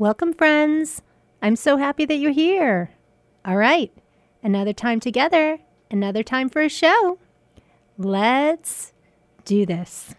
Welcome, friends. I'm so happy that you're here. All right, another time together, another time for a show. Let's do this.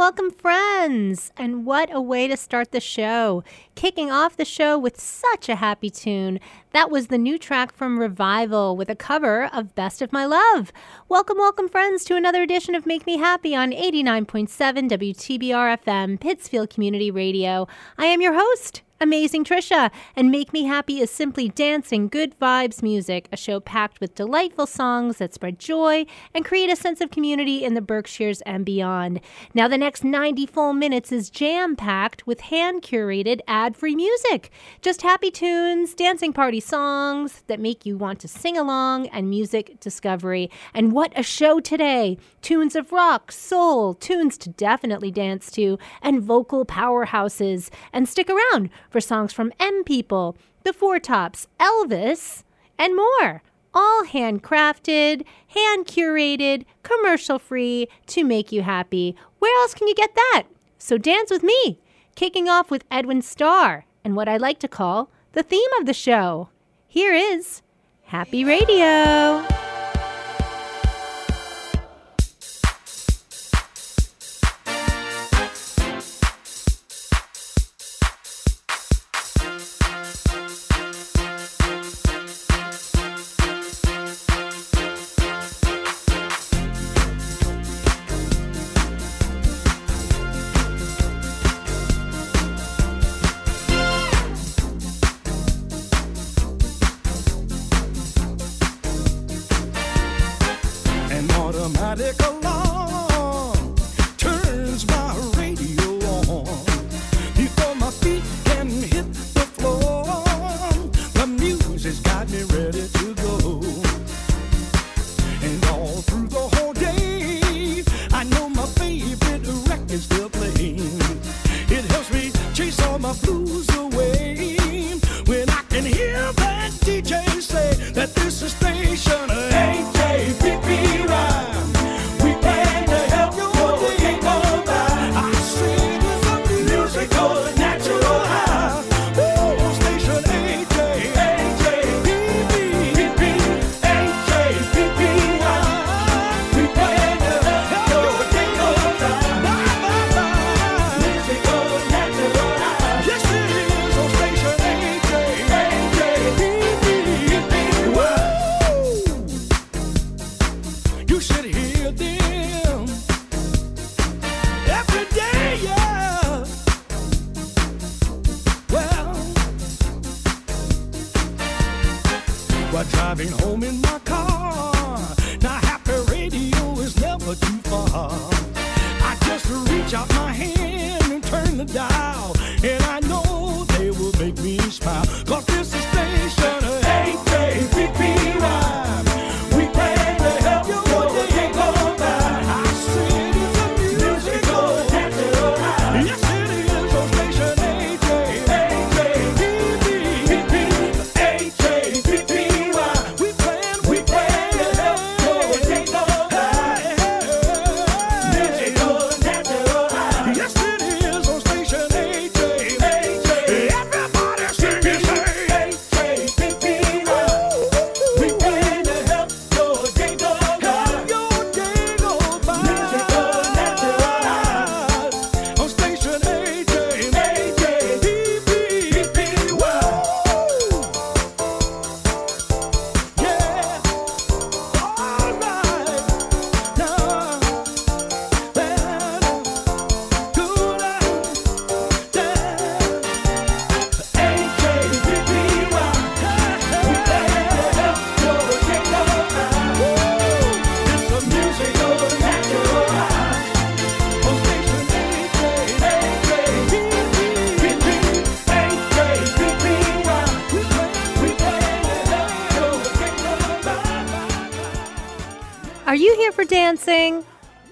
Welcome, friends! And what a way to start the show. Kicking off the show with such a happy tune. That was the new track from Revival with a cover of Best of My Love. Welcome, welcome, friends, to another edition of Make Me Happy on 89.7 WTBR FM, Pittsfield Community Radio. I am your host. Amazing Trisha, and Make Me Happy is simply dancing good vibes music, a show packed with delightful songs that spread joy and create a sense of community in the Berkshires and beyond. Now, the next 90 full minutes is jam packed with hand curated ad free music. Just happy tunes, dancing party songs that make you want to sing along, and music discovery. And what a show today! Tunes of rock, soul, tunes to definitely dance to, and vocal powerhouses. And stick around for songs from M People, The Four Tops, Elvis, and more. All handcrafted, hand curated, commercial free to make you happy. Where else can you get that? So dance with me, kicking off with Edwin Starr and what I like to call the theme of the show. Here is Happy Radio.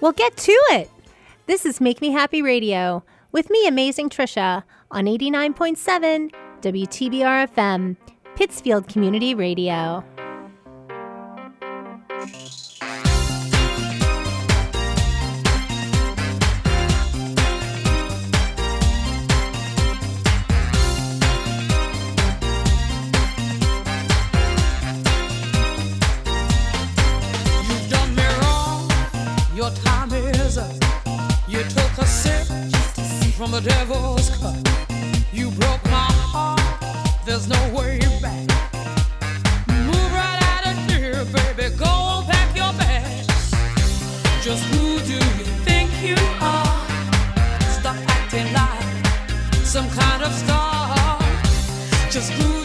Well, get to it. This is Make Me Happy Radio with me, Amazing Trisha, on 89.7 WTBR FM, Pittsfield Community Radio. Just who do you think you are? Stop acting like some kind of star. Just who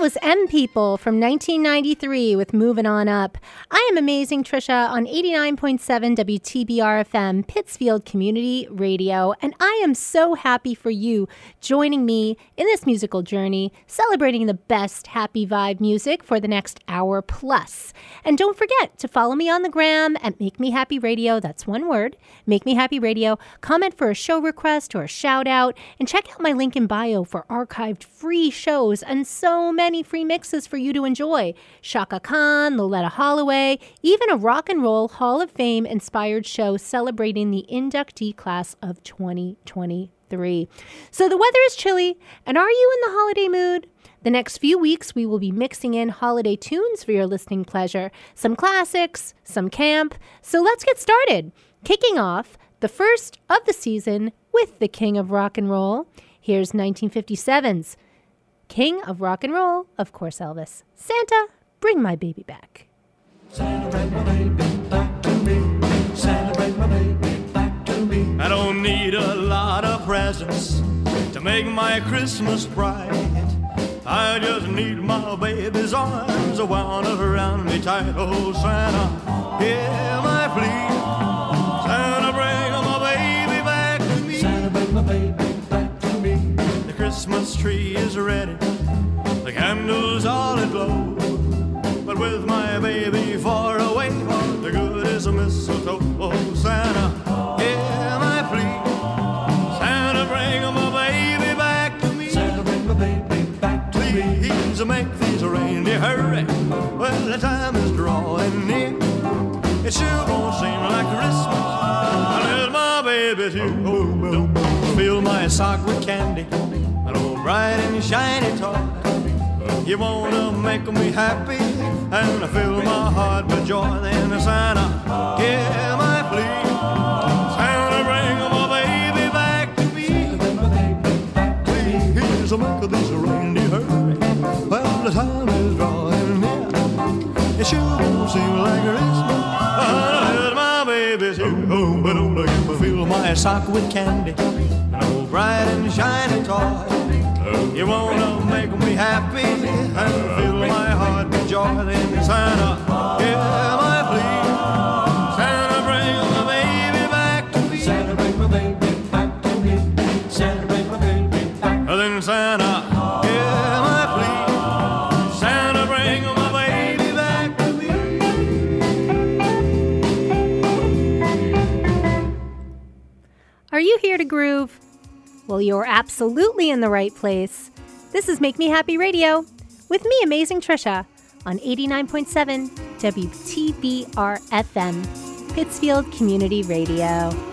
That was M People from 1993 with Moving On Up. I am Amazing Trisha on 89.7 WTBR FM, Pittsfield Community Radio, and I am so happy for you joining me in this musical journey, celebrating the best happy vibe music for the next hour plus. And don't forget to follow me on the gram at Make Me Happy Radio. That's one word, Make Me Happy Radio. Comment for a show request or a shout out, and check out my link in bio for archived free shows and so many free mixes for you to enjoy. Chaka Khan, Loleatta Holloway, even a rock and roll Hall of Fame inspired show celebrating the inductee class of 2023. So the weather is chilly, and are you in the holiday mood? The next few weeks, we will be mixing in holiday tunes for your listening pleasure, some classics, some camp. So let's get started. Kicking off the first of the season with the king of rock and roll. Here's 1957's King of Rock and Roll, of course, Elvis. Santa, bring my baby back. Santa, bring my baby back to me. Santa, bring my baby back to me. I don't need a lot of presents to make my Christmas bright. I just need my baby's arms wound around me tight. Oh, Santa, hear my plea. Christmas tree is ready, the candles all aglow. But with my baby far away, the good is a mistletoe? Oh, Santa, hear my plea. Santa, bring my baby back to me. Santa, bring my baby back to me. Please make these reindeer hurry. Well, the time is drawing near. It sure won't seem like Christmas unless my baby's here. Oh, don't fill my sock with candy, an old bright and shiny toy. You wanna make me happy and fill my heart with joy. Then Santa, hear my plea. Santa, bring my baby back to me. Please make this reindeer hurry. Well, the time is drawing near. It sure won't seem like Christmas unless my baby's here. Oh, but don't you fill my sock with candy, an old bright and shiny toy. Oh, you wanna make me happy and fill my heart with joy. Then Santa, hear my plea. Santa, bring my baby back to me. Santa, bring my baby back to me. Santa, bring my baby back. Oh, then Santa, hear my plea. Santa, bring my baby back to me. Are you here to groove? Well, you're absolutely in the right place. This is Make Me Happy Radio with me, Amazing Trisha, on 89.7 WTBR FM, Pittsfield Community Radio.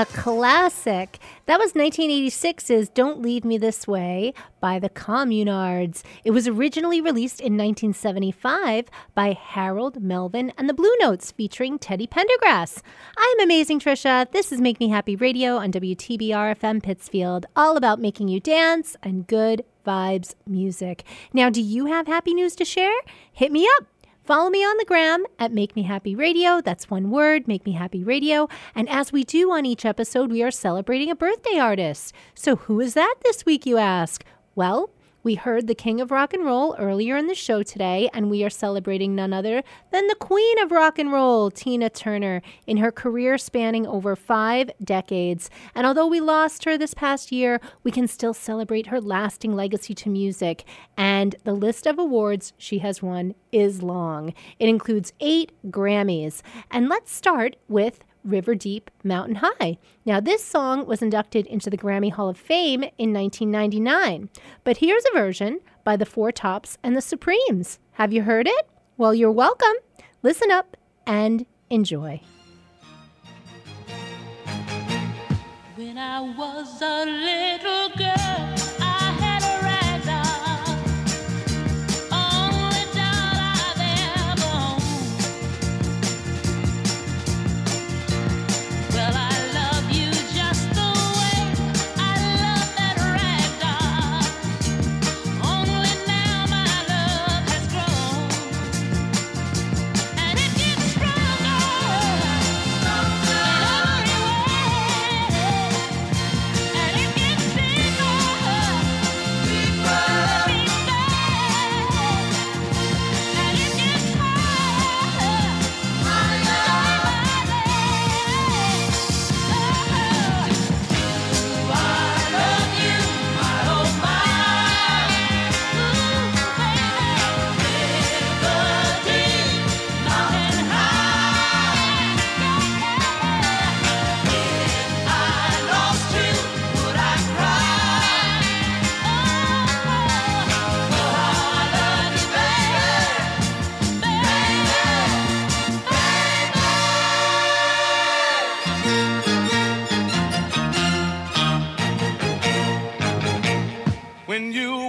A classic. That was 1986's Don't Leave Me This Way by the Communards. It was originally released in 1975 by Harold Melvin and the Blue Notes featuring Teddy Pendergrass. I'm Amazing Trisha. This is Make Me Happy Radio on WTBR FM Pittsfield, all about making you dance and good vibes music. Now, do you have happy news to share? Hit me up. Follow me on the gram at Make Me Happy Radio. That's one word, Make Me Happy Radio. And as we do on each episode, we are celebrating a birthday artist. So who is that this week, you ask? Well, we heard the king of rock and roll earlier in the show today, and we are celebrating none other than the queen of rock and roll, Tina Turner, in her career spanning over five decades. And although we lost her this past year, we can still celebrate her lasting legacy to music. And the list of awards she has won is long. It includes eight Grammys. And let's start with River Deep, Mountain High. Now, this song was inducted into the Grammy Hall of Fame in 1999, but here's a version by the Four Tops and the Supremes. Have you heard it? Well, you're welcome. Listen up and enjoy. When I was a little girl, When you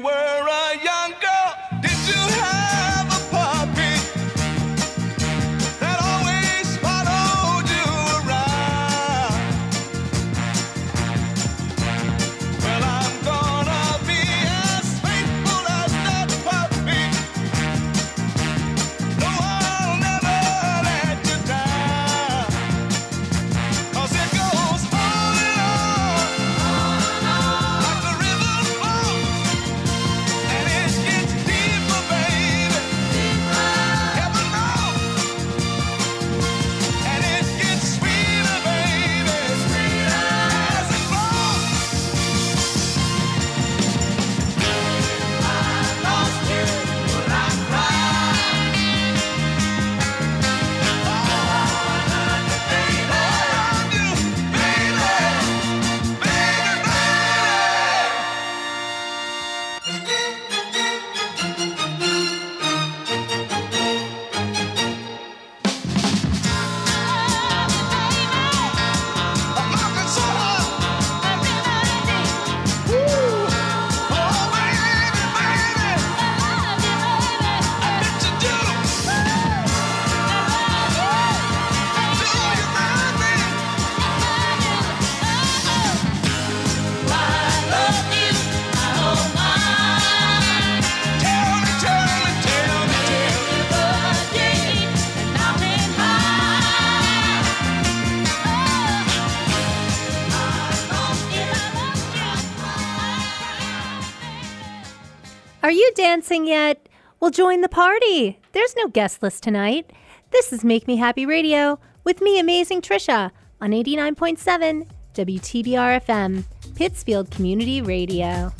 Well, join the party. There's no guest list tonight. This is Make Me Happy Radio with me, Amazing Trisha, on 89.7 WTBR FM, Pittsfield Community Radio.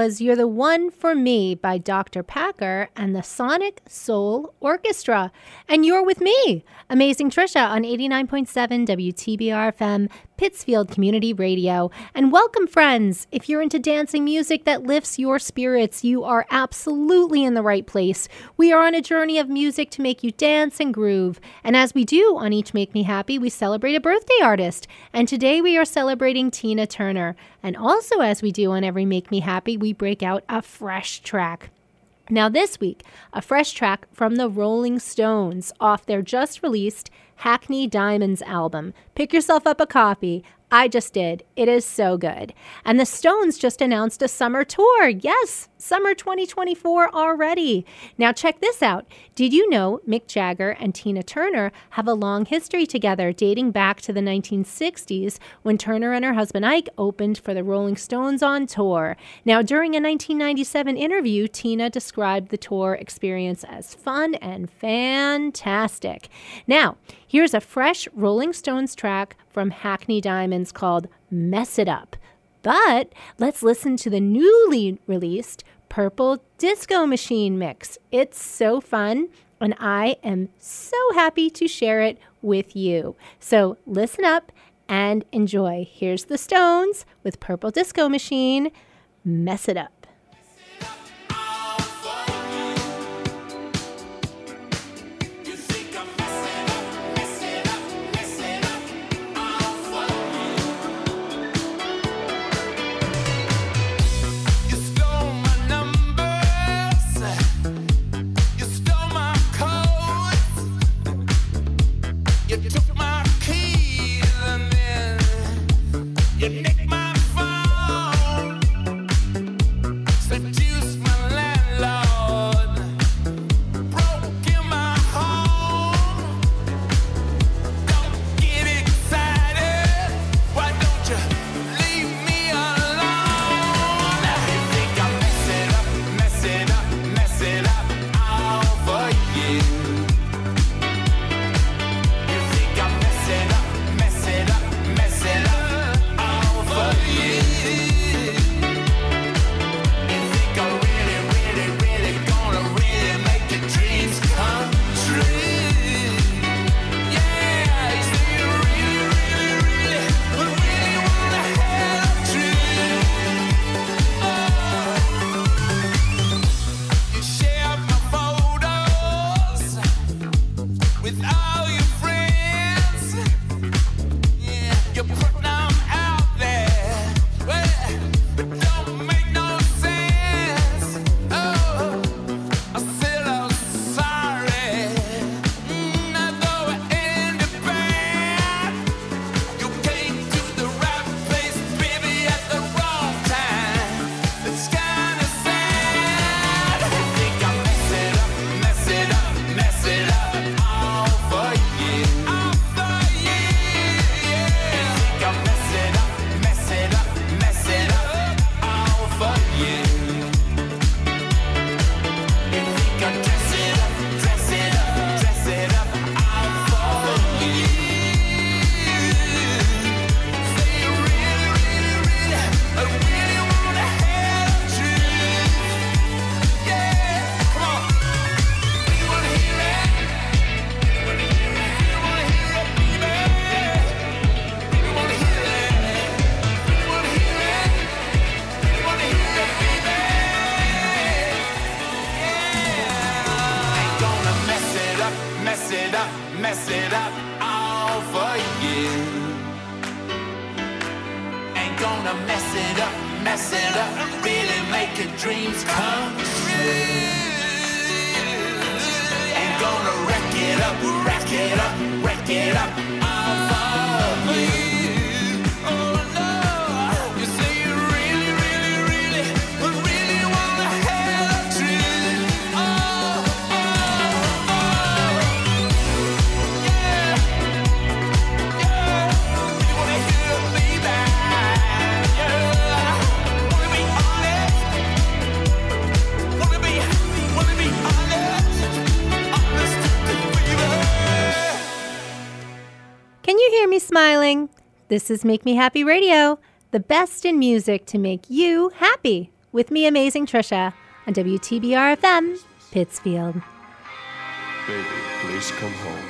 Was You're the One for Me by Dr. Packer and the Sonic Soul Orchestra. And you're with me, Amazing Trisha, on 89.7 WTBR FM, Pittsfield Community Radio. And welcome, friends. If you're into dancing music that lifts your spirits, you are absolutely in the right place. We are on a journey of music to make you dance and groove. And as we do on each Make Me Happy, we celebrate a birthday artist. And today we are celebrating Tina Turner. And also, as we do on every Make Me Happy, we break out a fresh track. Now, this week, a fresh track from the Rolling Stones off their just released Hackney Diamonds album. Pick yourself up a copy. I just did. It is so good. And the Stones just announced a summer tour. Yes, summer 2024 already. Now, check this out. Did you know Mick Jagger and Tina Turner have a long history together dating back to the 1960s when Turner and her husband Ike opened for the Rolling Stones on tour? Now, during a 1997 interview, Tina described the tour experience as fun and fantastic. Now, here's a fresh Rolling Stones track from Hackney Diamonds called Mess It Up. But let's listen to the newly released Purple Disco Machine mix. It's so fun, and I am so happy to share it with you. So listen up and enjoy. Here's the Stones with Purple Disco Machine. Mess it up. This is Make Me Happy Radio, the best in music to make you happy. With me, amazing Trisha, on WTBR FM, Pittsfield. Baby, please come home.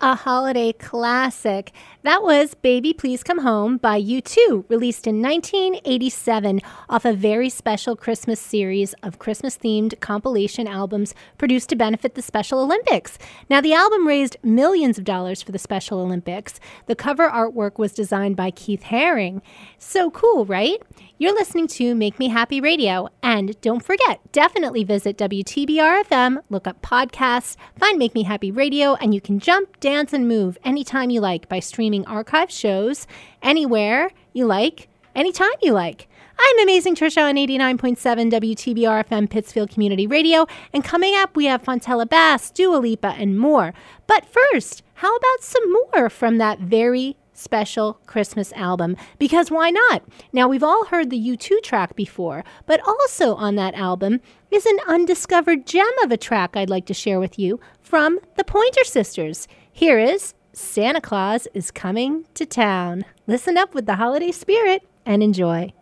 a holiday classic. That was Baby Please Come Home by U2, released in 1987 off a very special Christmas series of Christmas themed compilation albums produced to benefit the Special Olympics. Now, the album raised millions of dollars for the Special Olympics. The cover artwork was designed by Keith Haring. So cool, right? You're listening to Make Me Happy Radio. And don't forget, definitely visit WTBRFM, look up podcasts, find Make Me Happy Radio, and you can jump, dance, and move anytime you like by streaming archive shows anywhere you like, anytime you like. I'm Amazing Trisha on 89.7 WTBRFM Pittsfield Community Radio. And coming up, we have Fontella Bass, Dua Lipa, and more. But first, how about some more from that very special Christmas album because why not? Now, we've all heard the U2 track before, but also on that album is an undiscovered gem of a track I'd like to share with you from the Pointer Sisters. Here is Santa Claus is Coming to Town. Listen up with the holiday spirit and enjoy.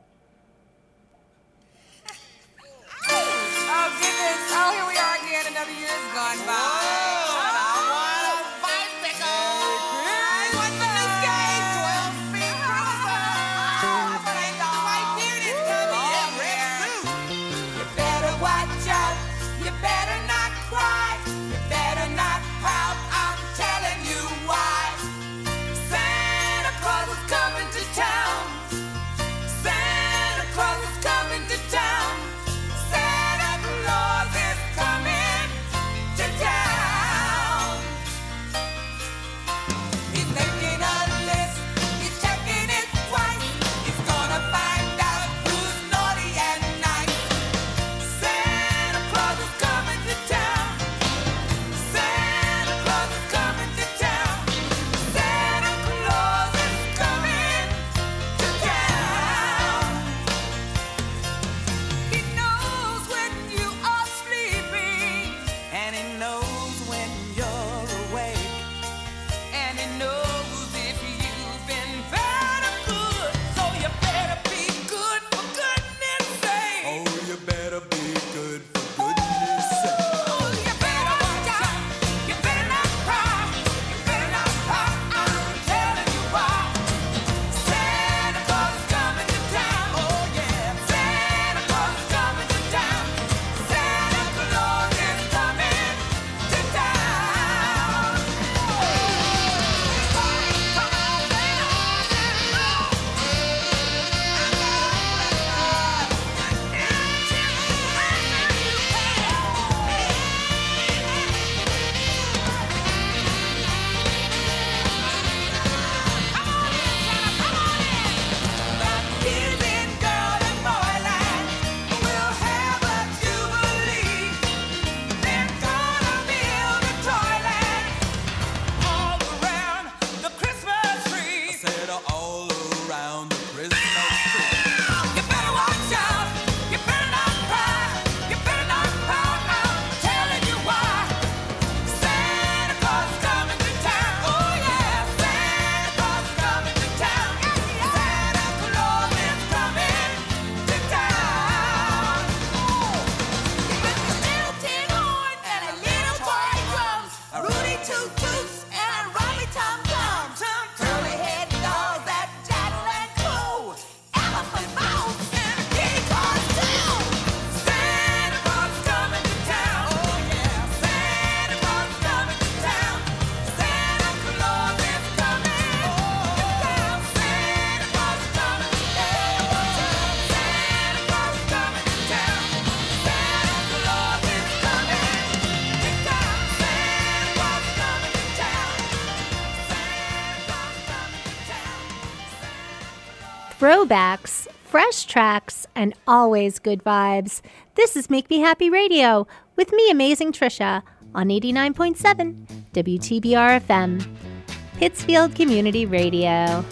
throwbacks, fresh tracks, and always good vibes. This is Make Me Happy Radio with me, Amazing Trisha, on 89.7 WTBR FM, Pittsfield Community Radio.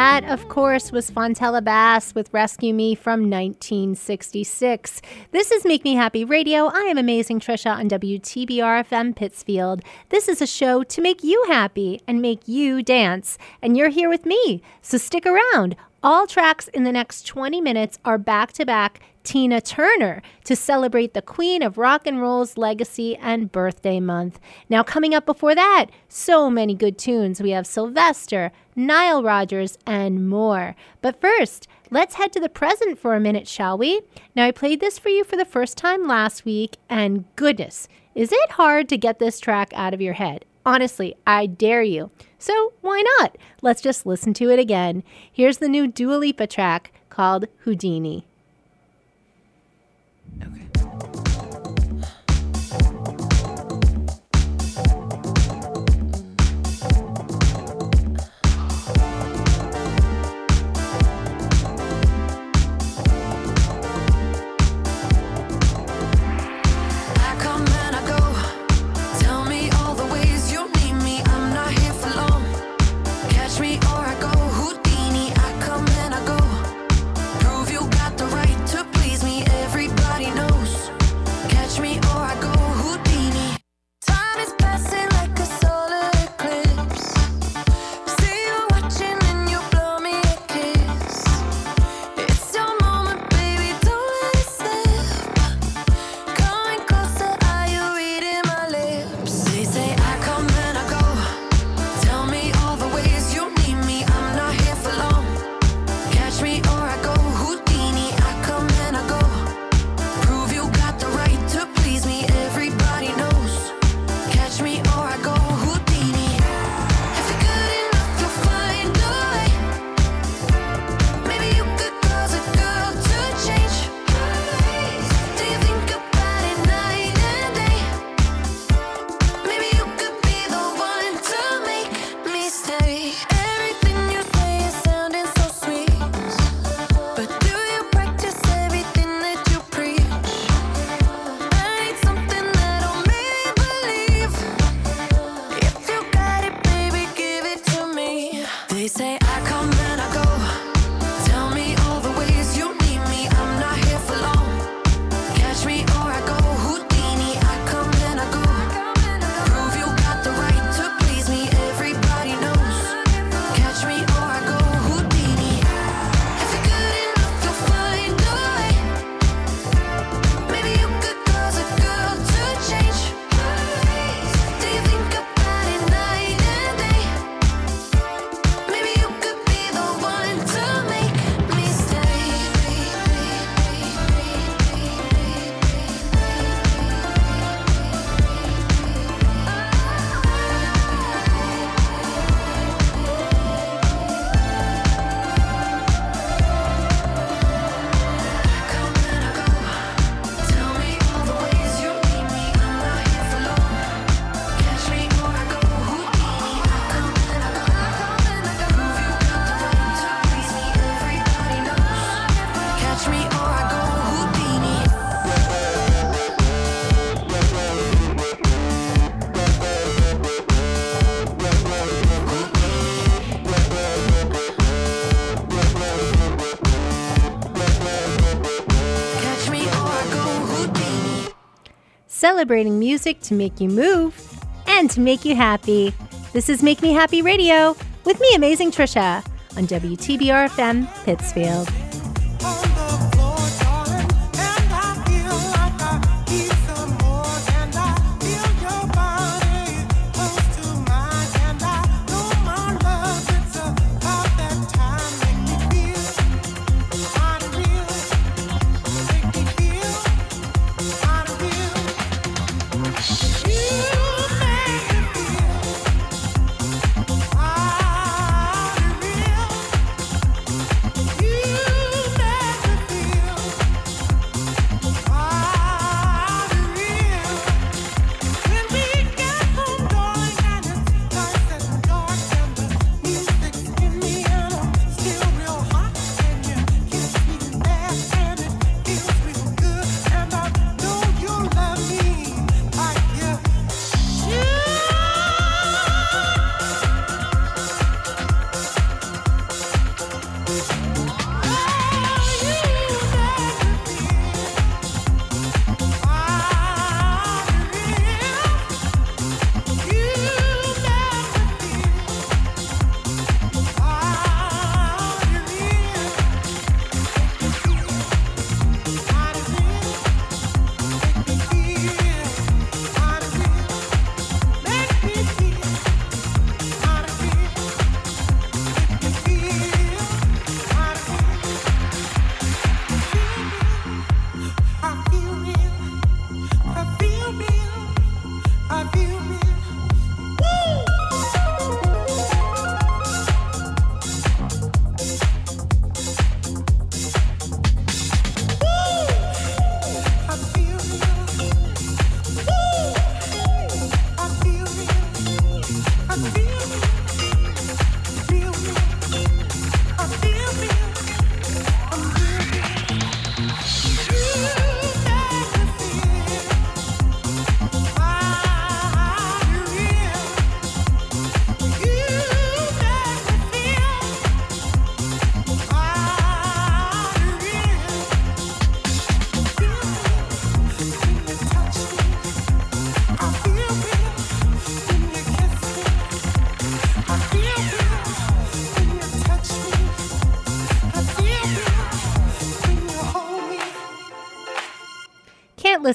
that, of course, was Fontella Bass with Rescue Me from 1966. This is Make Me Happy Radio. I am Amazing Trisha on WTBR FM Pittsfield. This is a show to make you happy and make you dance. And you're here with me, so stick around. All tracks in the next 20 minutes are back to back Tina Turner to celebrate the queen of rock and roll's legacy and birthday month. Now, coming up before that, so many good tunes. We have Sylvester, Nile Rodgers, and more. But first, let's head to the present for a minute, shall we? Now, I played this for you for the first time last week, and goodness, is it hard to get this track out of your head? Honestly, I dare you. So why not? Let's just listen to it again. Here's the new Dua Lipa track called Houdini. Okay. celebrating music to make you move and to make you happy. This is Make Me Happy Radio with me, amazing Trisha, on WTBR FM Pittsfield.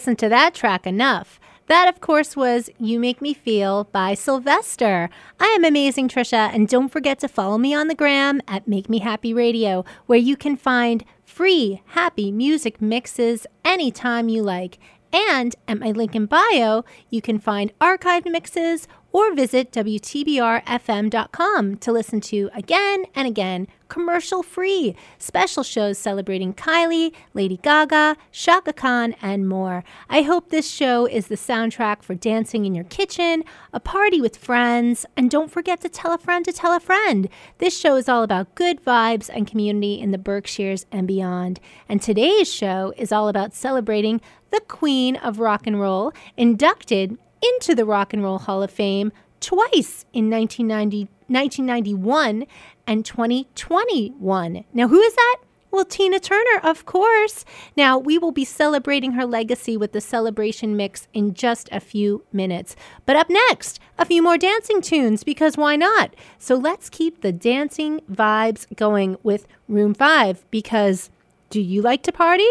Listened to that track enough. That, of course, was You Make Me Feel by Sylvester. I am Amazing Trisha, and don't forget to follow me on the gram at Make Me Happy Radio, where you can find free happy music mixes anytime you like. And at my link in bio, you can find archived mixes or visit WTBRFM.com to listen to again and again, commercial free, special shows celebrating Kylie, Lady Gaga, Chaka Khan, and more. I hope this show is the soundtrack for dancing in your kitchen, a party with friends, and don't forget to tell a friend to tell a friend. This show is all about good vibes and community in the Berkshires and beyond. And today's show is all about celebrating the Queen of Rock and Roll, inducted into the Rock and Roll Hall of Fame twice in 1990, 1991 and 2021. Now, who is that? Well, Tina Turner, of course. Now, we will be celebrating her legacy with the celebration mix in just a few minutes. But up next, a few more dancing tunes because why not? So let's keep the dancing vibes going with Room 5 because do you like to party?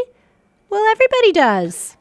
Well, everybody does.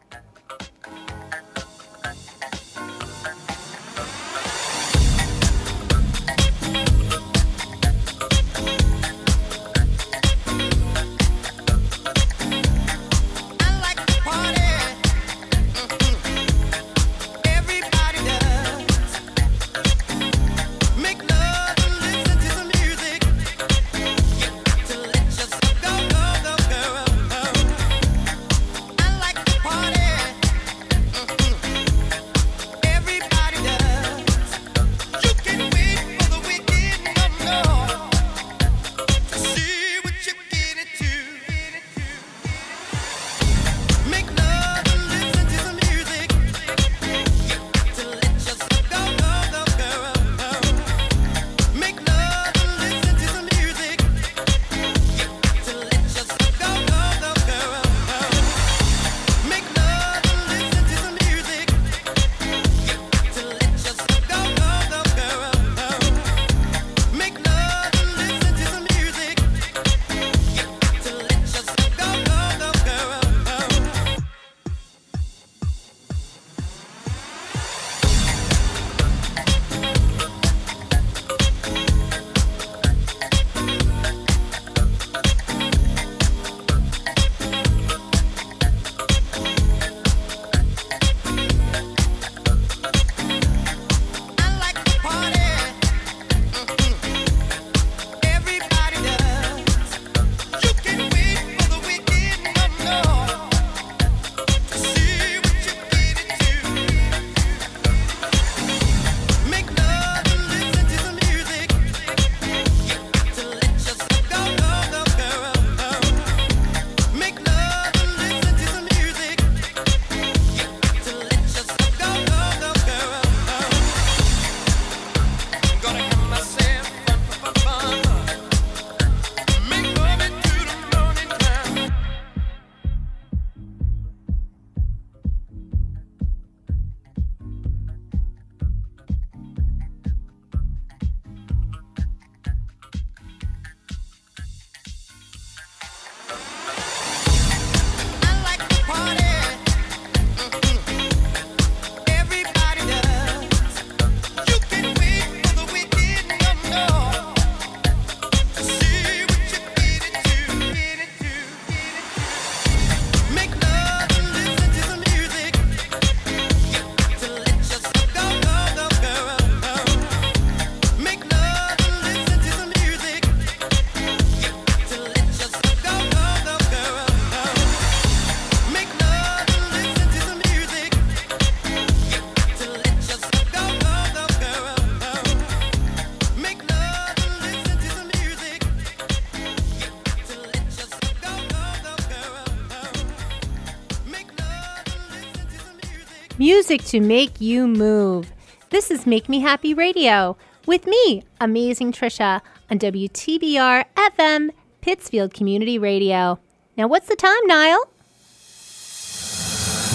Music. To make you move. This is Make Me Happy Radio with me, Amazing Trisha, on WTBR FM, Pittsfield Community Radio. Now, what's the time, Niall?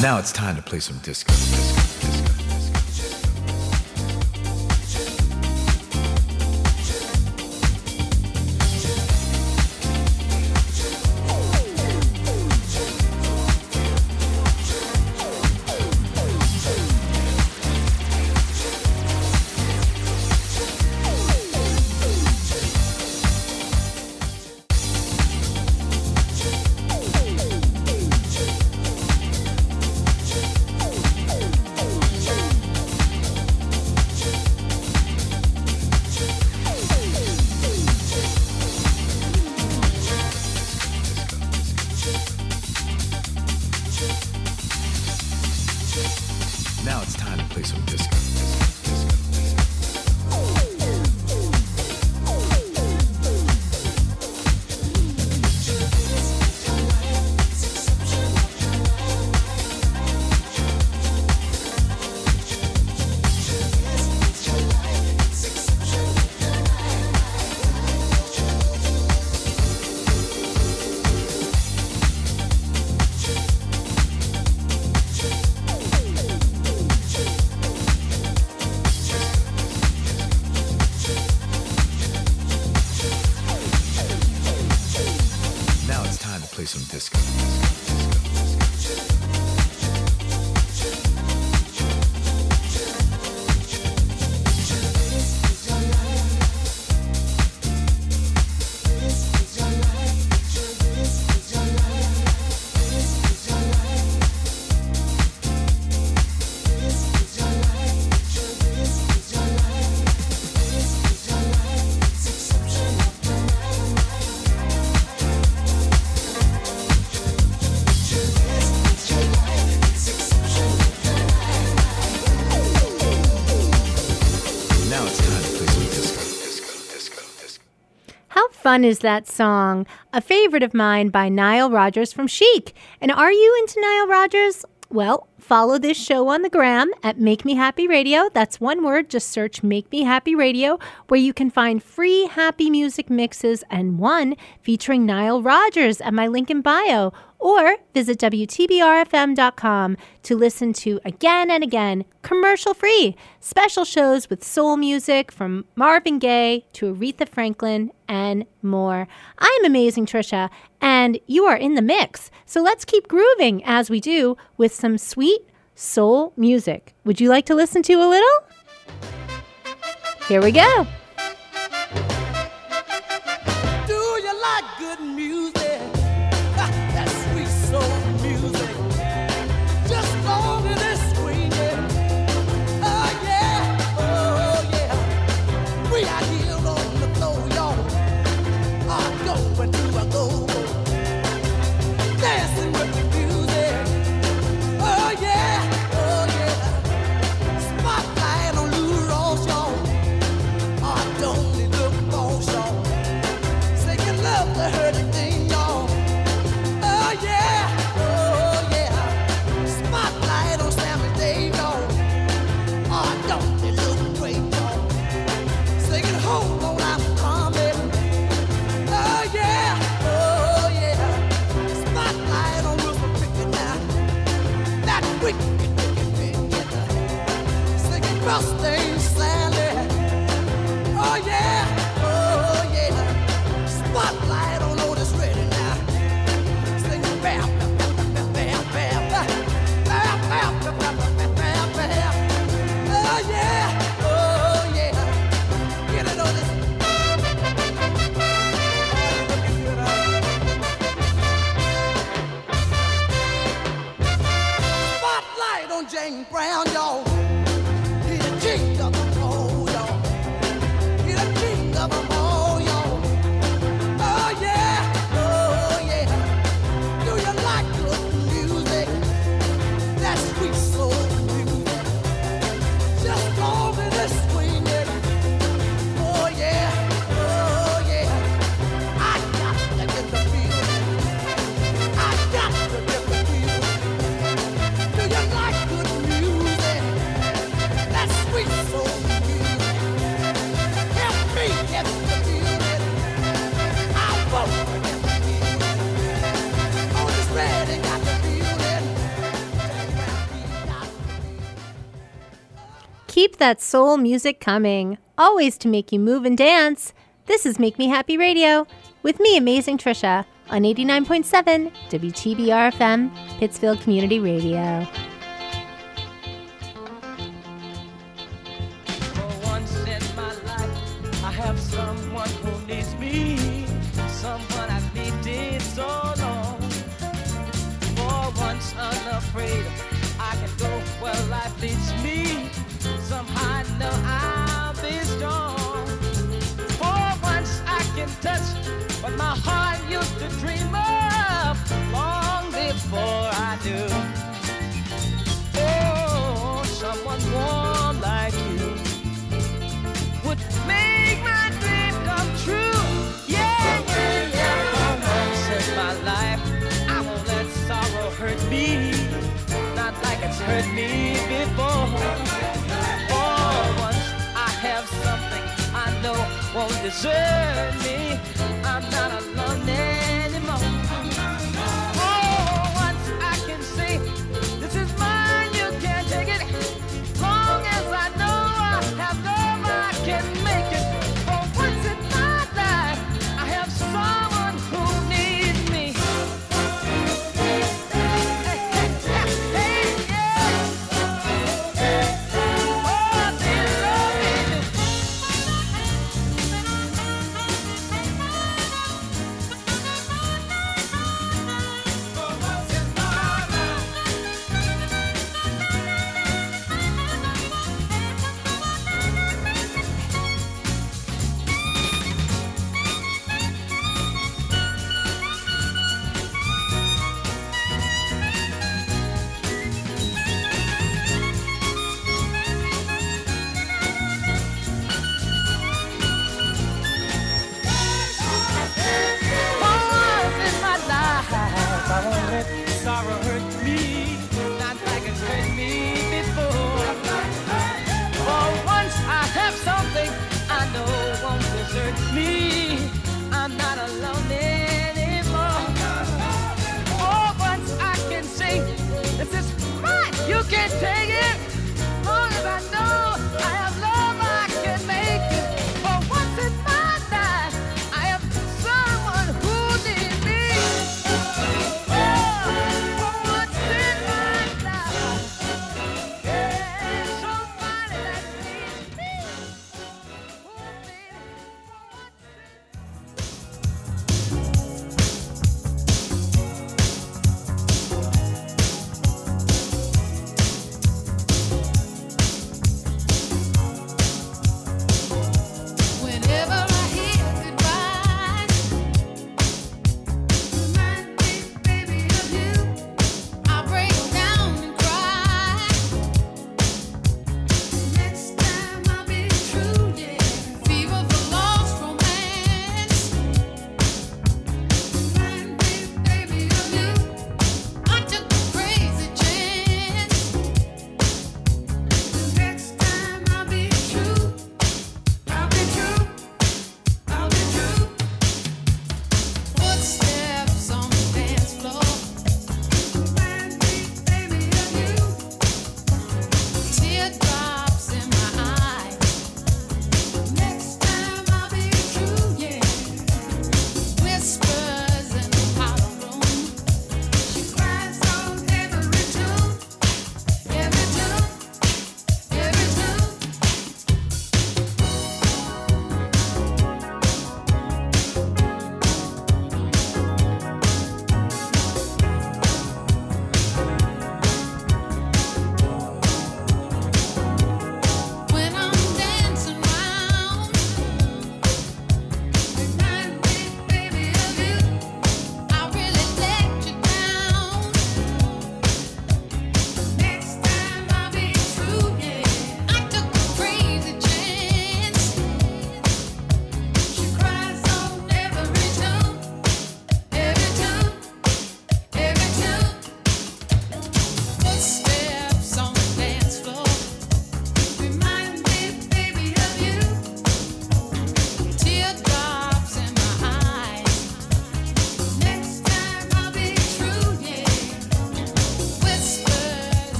Now it's time to play some disco, fun is that song? A favorite of mine by Nile Rodgers from Chic. And are you into Nile Rodgers? Well, follow this show on the gram at Make Me Happy Radio. That's one word. Just search Make Me Happy Radio, where you can find free happy music mixes and one featuring Nile Rodgers at my link in bio. Or visit WTBRFM.com to listen to again and again, commercial free, special shows with soul music from Marvin Gaye to Aretha Franklin and more. I'm Amazing Trisha, and you are in the mix. So let's keep grooving as we do with some sweet soul music. Would you like to listen to a little? Here we go. Do you like good music? That soul music coming, always to make you move and dance. This is Make Me Happy Radio with me, Amazing Trisha, on 89.7 WTBR FM, Pittsfield Community Radio. Of long before I do. Oh, someone warm like you would make my dream come true. Yeah, yeah, yeah. Once in my life, I won't let sorrow hurt me, not like it's hurt me before. For once, I have something I know won't desert me. I'm not alone anymore.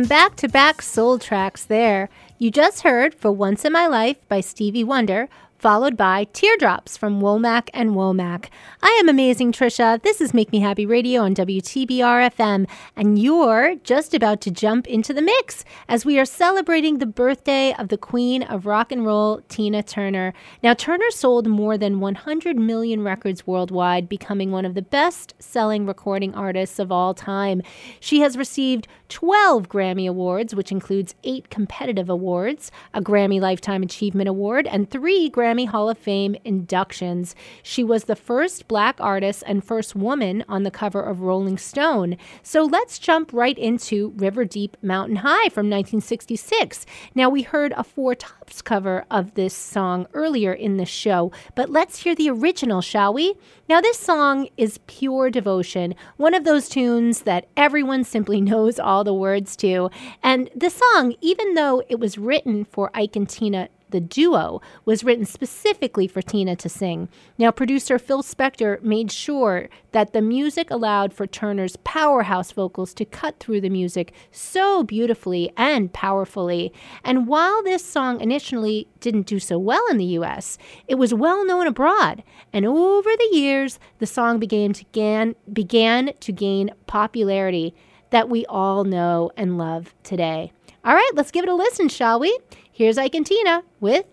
Some back to back soul tracks there. You just heard For Once in My Life by Stevie Wonder, followed by Teardrops from Womack and Womack. I am amazing, Trisha. This is Make Me Happy Radio on WTBR FM, and you're just about to jump into the mix as we are celebrating the birthday of the queen of rock and roll, Tina Turner. Now, Turner sold more than 100 million records worldwide, becoming one of the best selling recording artists of all time. She has received 12 Grammy Awards, which includes eight competitive awards, a Grammy Lifetime Achievement Award, and three Grammy Hall of Fame inductions. She was the first black artist and first woman on the cover of Rolling Stone. So let's jump right into River Deep Mountain High from 1966. Now, we heard a Four Tops cover of this song earlier in the show, but let's hear the original, shall we? Now, this song is pure devotion, one of those tunes that everyone simply knows all the words to. And the song, even though it was written for Ike and Tina the duo was written specifically for Tina to sing. Now, producer Phil Spector made sure that the music allowed for Turner's powerhouse vocals to cut through the music so beautifully and powerfully. And while this song initially didn't do so well in the US, it was well known abroad. And over the years, the song began to gain, began to gain popularity that we all know and love today. All right, let's give it a listen, shall we? Here's Ike and Tina with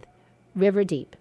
River Deep.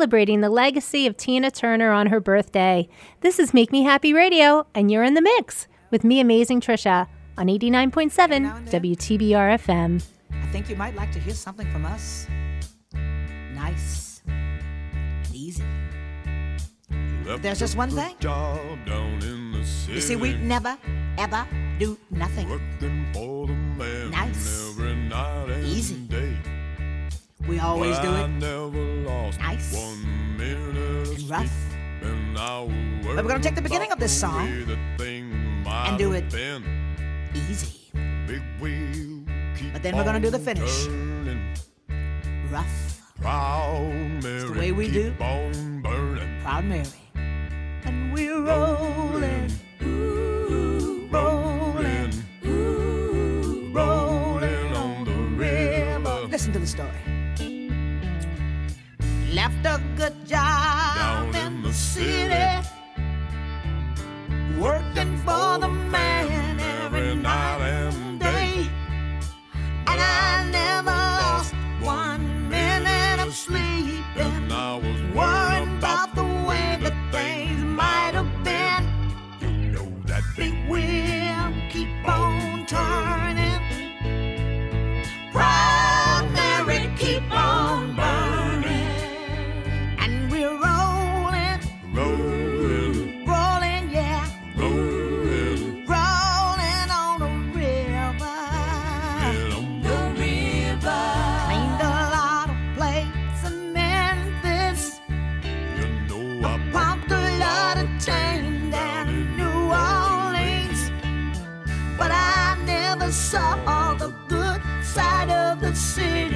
celebrating the legacy of Tina Turner on her birthday. This is Make Me Happy Radio, and you're in the mix with me, Amazing Trisha, on 89.7 WTBR FM. I think you might like to hear something from us. Nice and easy. Left There's just one thing. You see, we never, ever do nothing. Nice. Easy we always do it. nice. and rough. but we're going to take the beginning of this song and do it easy. but then we're going to do the finish. Rough. Proud Mary. It's the way we do. Proud Mary. And we're rolling. Rolling. Rolling on the river. Listen to the story. Left a good job Down in, the city, city. working for see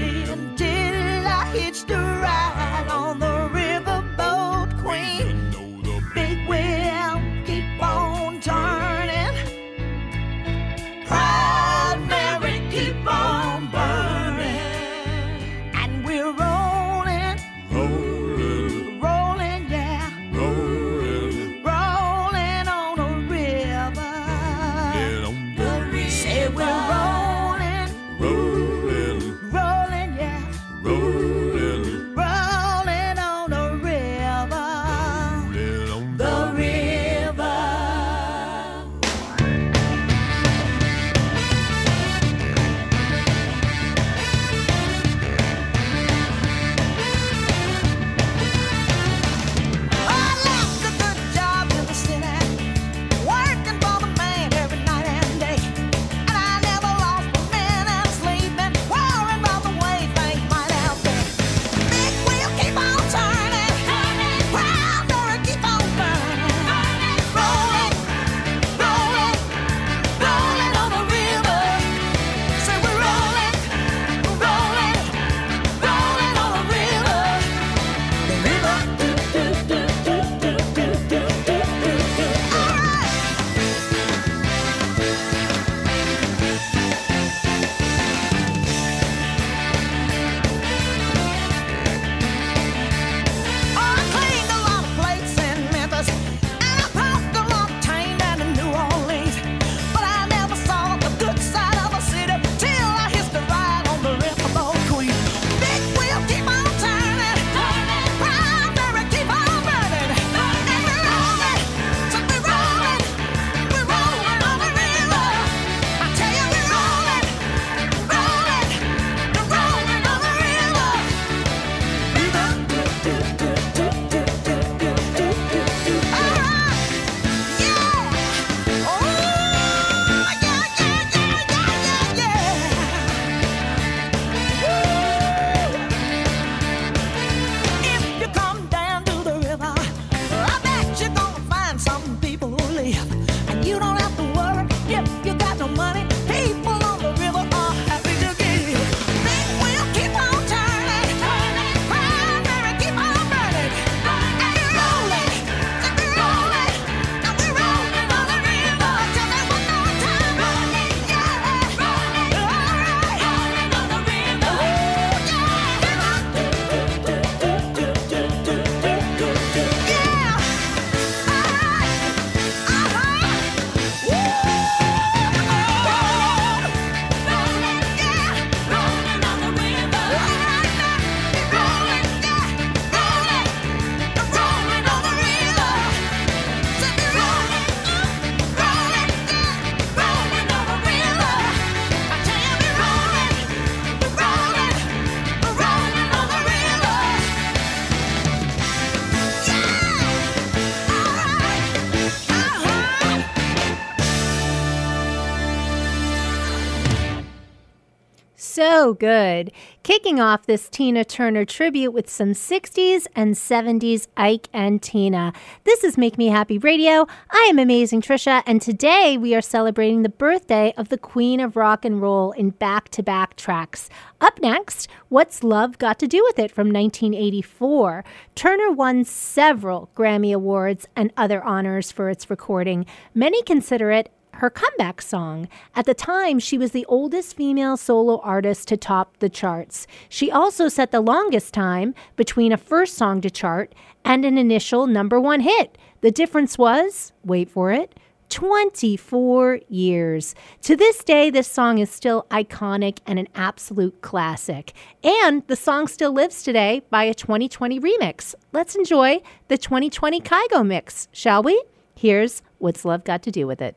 so good. Kicking off this Tina Turner tribute with some 60s and 70s Ike and Tina. This is Make Me Happy Radio. I am Amazing Trisha, and today we are celebrating the birthday of the Queen of Rock and Roll in back to back tracks. Up next, What's Love Got to Do with It from 1984. Turner won several Grammy Awards and other honors for its recording. Many consider it her comeback song. At the time, she was the oldest female solo artist to top the charts. She also set the longest time between a first song to chart and an initial number one hit. The difference was, wait for it, 24 years. To this day, this song is still iconic and an absolute classic. And the song still lives today by a 2020 remix. Let's enjoy the 2020 Kygo mix, shall we? Here's What's Love Got to Do with It.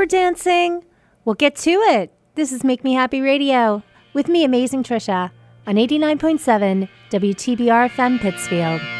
for dancing? Well, get to it. This is Make Me Happy Radio with me, Amazing Trisha, on 89.7 WTBR FM Pittsfield.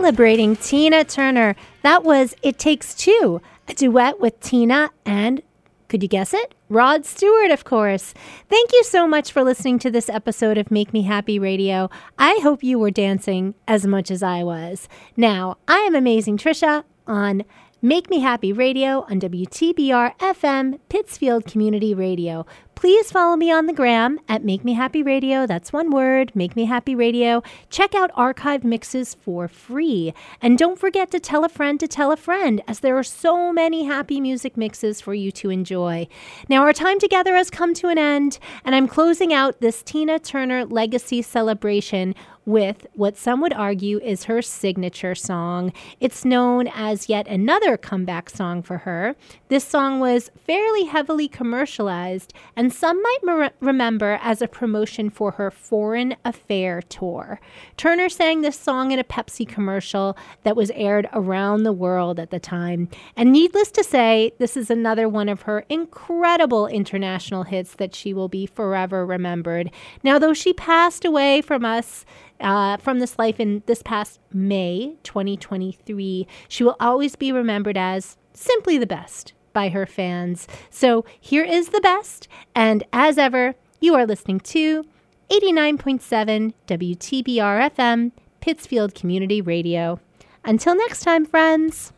Celebrating Tina Turner. That was It Takes Two, a duet with Tina and, could you guess it? Rod Stewart, of course. Thank you so much for listening to this episode of Make Me Happy Radio. I hope you were dancing as much as I was. Now, I am Amazing Trisha on Make Me Happy Radio on WTBR FM, Pittsfield Community Radio. Please follow me on the gram at Make Me Happy Radio. That's one word, Make Me Happy Radio. Check out archive mixes for free. And don't forget to tell a friend to tell a friend, as there are so many happy music mixes for you to enjoy. Now, our time together has come to an end, and I'm closing out this Tina Turner Legacy celebration with what some would argue is her signature song. It's known as yet another comeback song for her. This song was fairly heavily commercialized, and some might mer- remember as a promotion for her Foreign Affair tour. Turner sang this song in a Pepsi commercial that was aired around the world at the time. And needless to say, this is another one of her incredible international hits that she will be forever remembered. Now, though she passed away from us, uh, from this life in this past May 2023, she will always be remembered as simply the best by her fans. So here is the best, and as ever, you are listening to 89.7 WTBR FM, Pittsfield Community Radio. Until next time, friends.